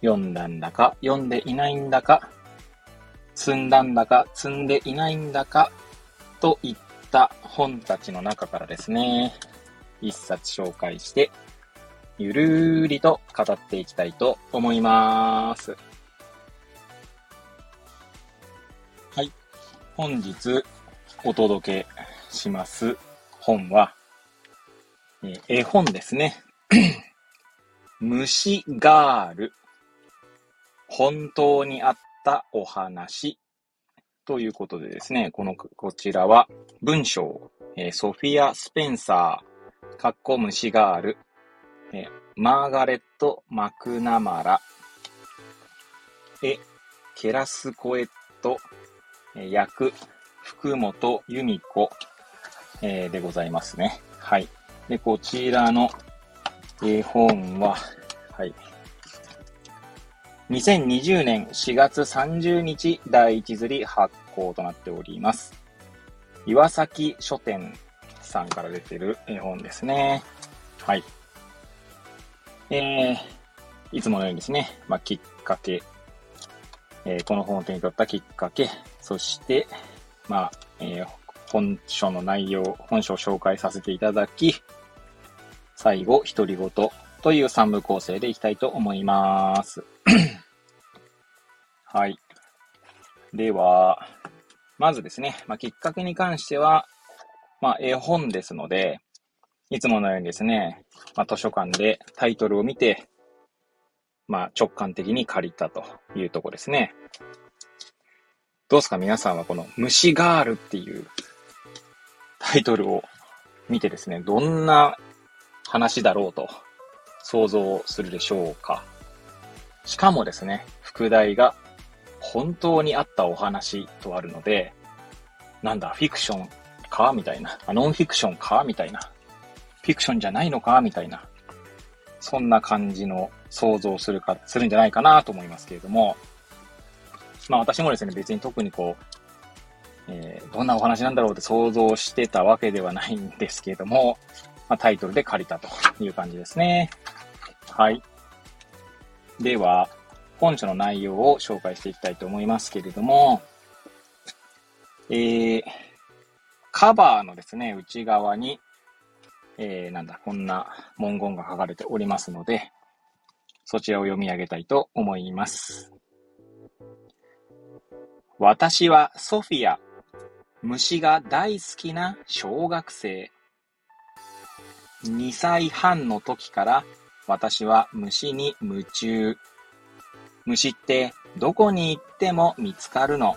読んだんだか読んでいないんだか、積んだんだか積んでいないんだかといった本たちの中からですね、一冊紹介して、ゆるーりと語っていきたいと思います。はい。本日お届けします本は、え絵本ですね。虫ガール。本当にあったお話。ということでですね、この、こちらは文章、えソフィア・スペンサー、かっこ虫ガール、えマーガレット・マクナマラ、え、ケラスコエット、え役、福本由美子、えー、でございますね。はい。で、こちらの絵本は、はい。2020年4月30日第一釣り発行となっております。岩崎書店さんから出てる絵本ですね。はい。えー、いつものようにですね、まあ、きっかけ、えー、この本を手に取ったきっかけ、そして、まあ、えー、本書の内容、本書を紹介させていただき、最後、独り言という三部構成でいきたいと思います。はい。では、まずですね、まあ、きっかけに関しては、まあ、絵本ですので、いつものようにですね、まあ、図書館でタイトルを見て、まあ、直感的に借りたというとこですね。どうですか？皆さんはこの虫ガールっていうタイトルを見てですね、どんな話だろうと想像するでしょうか？しかもですね、副題が本当にあったお話とあるので、なんだ、フィクションか？みたいな。ノンフィクションか？みたいな。フィクションじゃないのか？みたいな。そんな感じの想像するか、するんじゃないかなと思いますけれども。まあ私もですね、別に特にこう、えー、どんなお話なんだろうって想像してたわけではないんですけれども、まあ、タイトルで借りたという感じですね。はい。では、本書の内容を紹介していきたいと思いますけれども、えー、カバーのですね、内側に、えー、なんだ、こんな文言が書かれておりますので、そちらを読み上げたいと思います。私はソフィア、虫が大好きな小学生。2歳半の時から私は虫に夢中。虫ってどこに行っても見つかるの。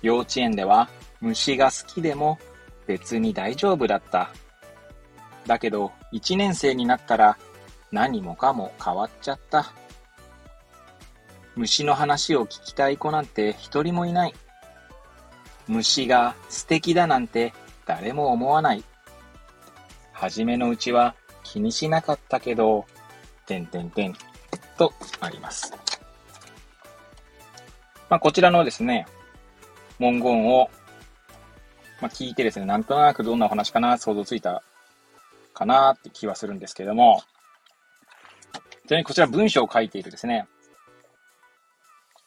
幼稚園では虫が好きでも別に大丈夫だった。だけど1年生になったら何もかも変わっちゃった。虫の話を聞きたい子なんて一人もいない。虫が素敵だなんて誰も思わない。はじめのうちは気にしなかったけど、てんてんてんとあります。まあ、こちらのですね、文言を、まあ、聞いてですね、なんとなくどんなお話かな、想像ついたかなって気はするんですけれども、ちなみにこちら文章を書いているですね、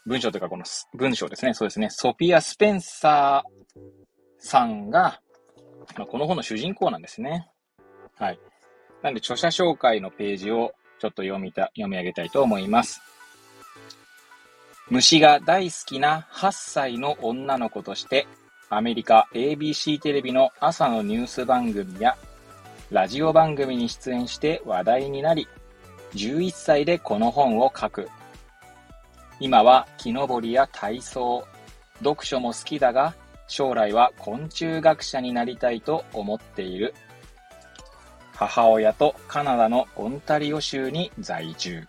文章というかこの文章ですね。そうですね。ソフィア・スペンサーさんが、まあ、この本の主人公なんですね。はい。なんで、著者紹介のページをちょっと読みた、読み上げたいと思います。虫が大好きな8歳の女の子として、アメリカ ABC テレビの朝のニュース番組やラジオ番組に出演して話題になり、11歳でこの本を書く今は木登りや体操、読書も好きだが、将来は昆虫学者になりたいと思っている。母親とカナダのオンタリオ州に在住。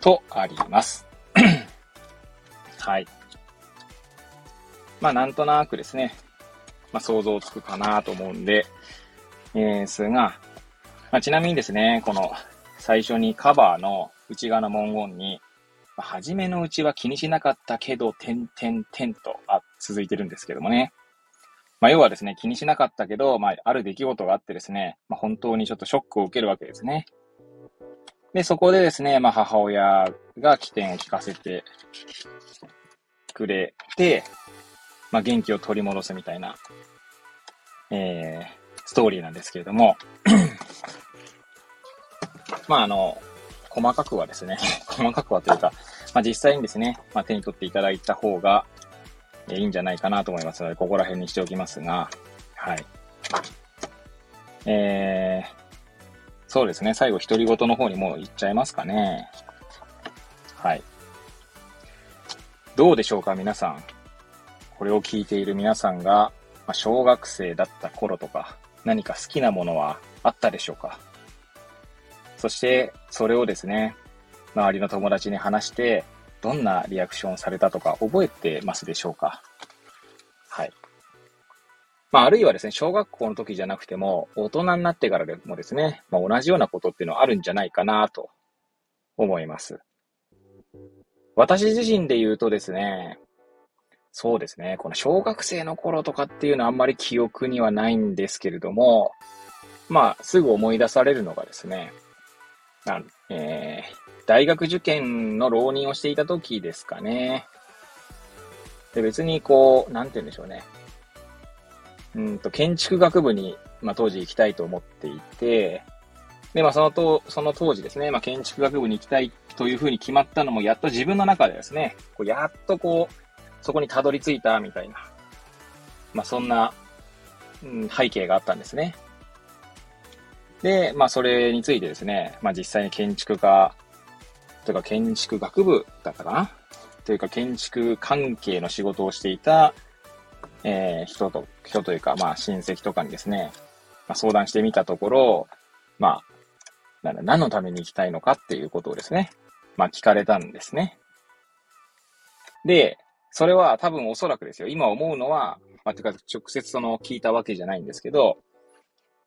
とあります。はい。まあ、なんとなくですね、まあ、想像つくかなと思うんで、えー、すが、まあ、ちなみにですね、この最初にカバーの内側の文言に、まあ、初めのうちは気にしなかったけど、点々点とあ続いてるんですけどもね。まあ、要はですね、気にしなかったけど、まあ、ある出来事があってですね、まあ、本当にちょっとショックを受けるわけですね。で、そこでですね、まあ、母親が起点を聞かせてくれて、まあ、元気を取り戻すみたいな、えー、ストーリーなんですけれども、まあ、あの、細かくはですね、細かくはというか、まあ、実際にですね、まあ、手に取っていただいた方が、いいんじゃないかなと思いますので、ここら辺にしておきますが、はい。えー、そうですね、最後、独り言の方にもう行っちゃいますかね。はい。どうでしょうか、皆さん。これを聞いている皆さんが、まあ、小学生だった頃とか、何か好きなものはあったでしょうかそして、それをですね、周りの友達に話して、どんなリアクションされたとか覚えてますでしょうか？はい。まあ、あるいはですね、小学校の時じゃなくても、大人になってからでもですね、まあ、同じようなことっていうのはあるんじゃないかなと思います。私自身で言うとですね、そうですね、この小学生の頃とかっていうのはあんまり記憶にはないんですけれども、まあ、すぐ思い出されるのがですね、あえー、大学受験の浪人をしていた時ですかね。で、別にこう、なんて言うんでしょうね。うんと、建築学部に、まあ、当時行きたいと思っていて、で、まあ、そのと、その当時ですね、まあ、建築学部に行きたいというふうに決まったのも、やっと自分の中でですね、こうやっとこう、そこにたどり着いたみたいな、まあ、そんな、うん、背景があったんですね。で、まあ、それについてですね、まあ、実際に建築家、というか建築学部だったかな？というか建築関係の仕事をしていた、えー、人と、人というか、まあ、親戚とかにですね、まあ、相談してみたところ、まあ、なん、何のために行きたいのかっていうことをですね、まあ、聞かれたんですね。で、それは多分おそらくですよ。今思うのは、まあ、てか、直接その聞いたわけじゃないんですけど、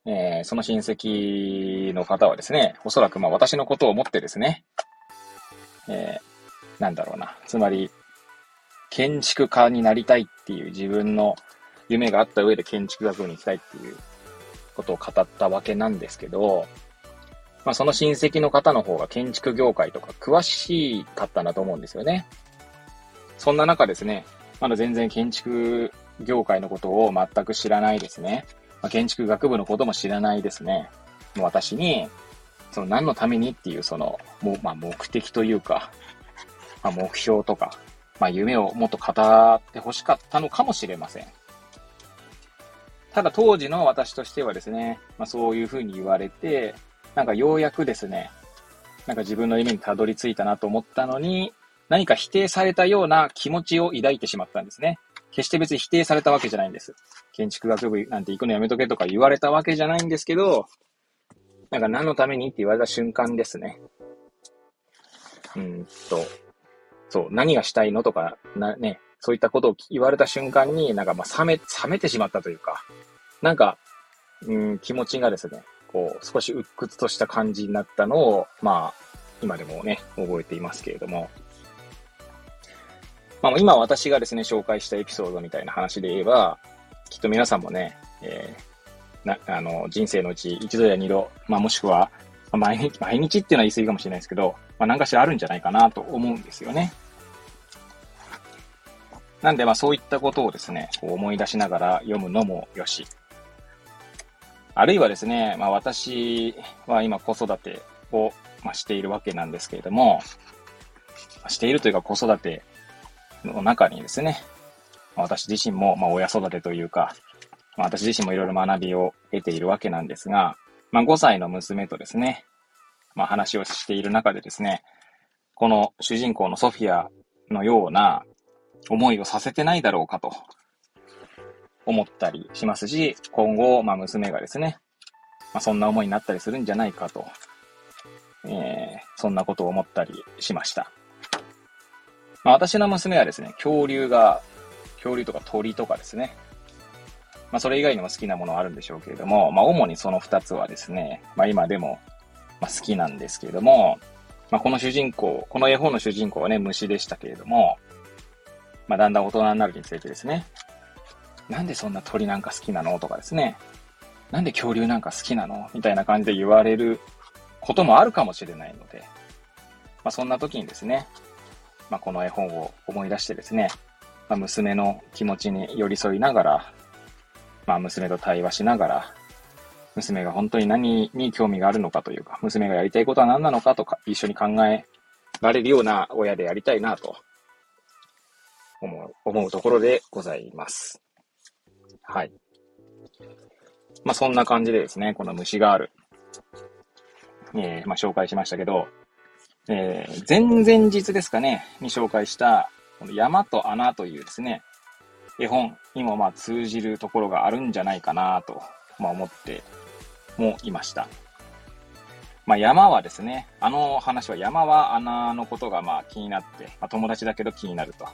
えー、その親戚の方はですね、おそらくまあ私のことを思ってですね、えー、なんだろうな。つまり、建築家になりたいっていう自分の夢があった上で建築学部に行きたいっていうことを語ったわけなんですけど、まあその親戚の方の方が建築業界とか詳しかったんだと思うんですよね。そんな中ですね、まだ全然建築業界のことを全く知らないですね。まあ、建築学部のことも知らないですね。もう私に、その何のためにっていうその、も、まあ、目的というか、まあ、目標とか、まあ、夢をもっと語って欲しかったのかもしれません。ただ当時の私としてはですね、まあ、そういうふうに言われて、なんかようやくですね、なんか自分の夢にたどり着いたなと思ったのに、何か否定されたような気持ちを抱いてしまったんですね。決して別に否定されたわけじゃないんです。建築学部なんて行くのやめとけとか言われたわけじゃないんですけど、なんか何のためにって言われた瞬間ですね。うんと、そう、何がしたいのとか、な、ね、そういったことを言われた瞬間に、なんかまあ冷め、冷めてしまったというか、なんか、うん、気持ちがですね、こう、少し鬱屈とした感じになったのを、まあ、今でもね、覚えていますけれども、まあ、今私がですね、紹介したエピソードみたいな話で言えば、きっと皆さんもね、えー、な、あの、人生のうち一度や二度、まあ、もしくは、毎日、毎日っていうのは言い過ぎかもしれないですけど、まあ、何かしらあるんじゃないかなと思うんですよね。なんで、まあ、そういったことをですね、思い出しながら読むのもよし。あるいはですね、まあ、私は今子育てを、まあ、しているわけなんですけれども、しているというか子育ての中にですね、私自身も、まあ、親育てというか、まあ、私自身もいろいろ学びを得ているわけなんですが、まあ、5歳の娘とですね、まあ、話をしている中でですね、この主人公のソフィアのような思いをさせてないだろうかと思ったりしますし、今後、まあ、娘がですね、まあ、そんな思いになったりするんじゃないかとえー、そんなことを思ったりしました。まあ、私の娘はですね、恐竜が、恐竜とか鳥とかですね。まあ、それ以外にも好きなものはあるんでしょうけれども、まあ、主にその二つはですね、まあ、今でも、まあ、好きなんですけれども、まあ、この主人公、この絵本の主人公はね、虫でしたけれども、まあ、だんだん大人になるにつれてですね、なんでそんな鳥なんか好きなのとかですね、なんで恐竜なんか好きなのみたいな感じで言われることもあるかもしれないので、まあ、そんな時にですね、まあ、この絵本を思い出してですね、まあ、娘の気持ちに寄り添いながら、まあ、娘と対話しながら、娘が本当に何に興味があるのかというか、娘がやりたいことは何なのかとか、一緒に考えられるような親でやりたいなと思う、思うところでございます。はい。まあ、そんな感じでですね、この虫ガール、えー、まあ、紹介しましたけど、えー、前々日ですかね、に紹介した、この山と穴というですね、絵本にもまあ通じるところがあるんじゃないかなと、まあ、思ってもいました。まあ、山はですね、あの話は山は穴のことがまあ気になって、まあ、友達だけど気になると。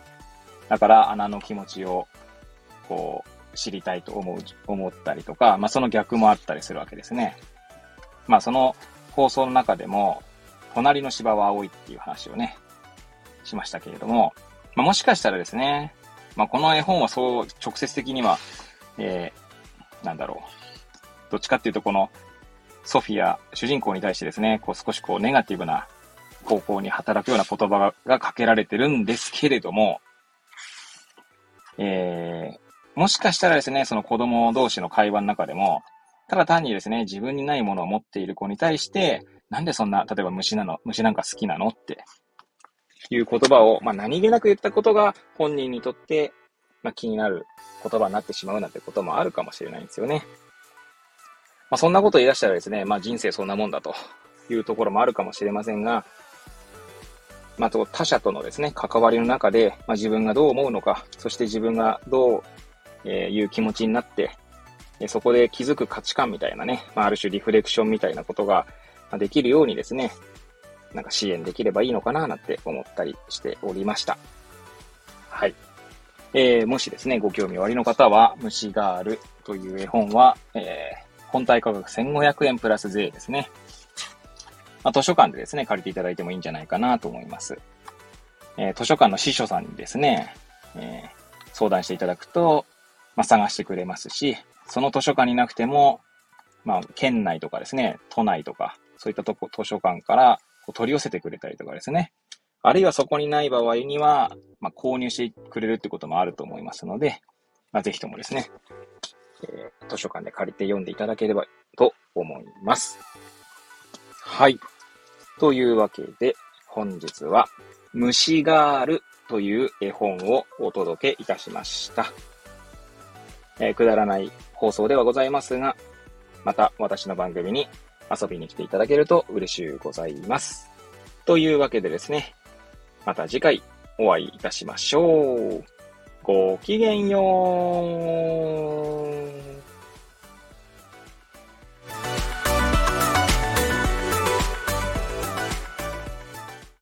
だから穴の気持ちをこう知りたいと思う、思ったりとか、まあその逆もあったりするわけですね。まあその放送の中でも、隣の芝は青いっていう話をね、しましたけれども、まあもしかしたらですね、まあこの絵本はそう直接的には、えー、なんだろう。どっちかっていうとこのソフィア、主人公に対してですね、こう少しこうネガティブな方向に働くような言葉がかけられてるんですけれども、えー、もしかしたらですね、その子供同士の会話の中でも、ただ単にですね、自分にないものを持っている子に対して、なんでそんな、例えば虫なの、虫なんか好きなのっていう言葉を、まあ何気なく言ったことが本人にとって、まあ気になる言葉になってしまうなんてこともあるかもしれないんですよね。まあそんなこと言い出したらですね、まあ人生そんなもんだというところもあるかもしれませんが、まあ、他者とのですね、関わりの中で、まあ、自分がどう思うのか、そして自分がどう、えいう気持ちになって、そこで気づく価値観みたいなね、まあ、ある種リフレクションみたいなことができるようにですね、なんか支援できればいいのかななんて思ったりしておりました。はい。えー、もしですね、ご興味おありの方は、虫ガールという絵本は、えー、本体価格1500円プラス税ですね。まあ、図書館でですね、借りていただいてもいいんじゃないかなと思います。えー、図書館の司書さんにですね、えー、相談していただくと、まあ、探してくれますし、その図書館になくても、まあ、県内とかですね、都内とか、そういったとこ、図書館から取り寄せてくれたりとかですね。あるいはそこにない場合には、まあ、購入してくれるってこともあると思いますので、まあ、ぜひともですね、えー、図書館で借りて読んでいただければと思います。はい。というわけで、本日は、虫ガールという絵本をお届けいたしました。えー、くだらない放送ではございますが、また私の番組に遊びに来ていただけると嬉しゅうございます。というわけでですね、また次回お会いいたしましょう。ごきげんよう。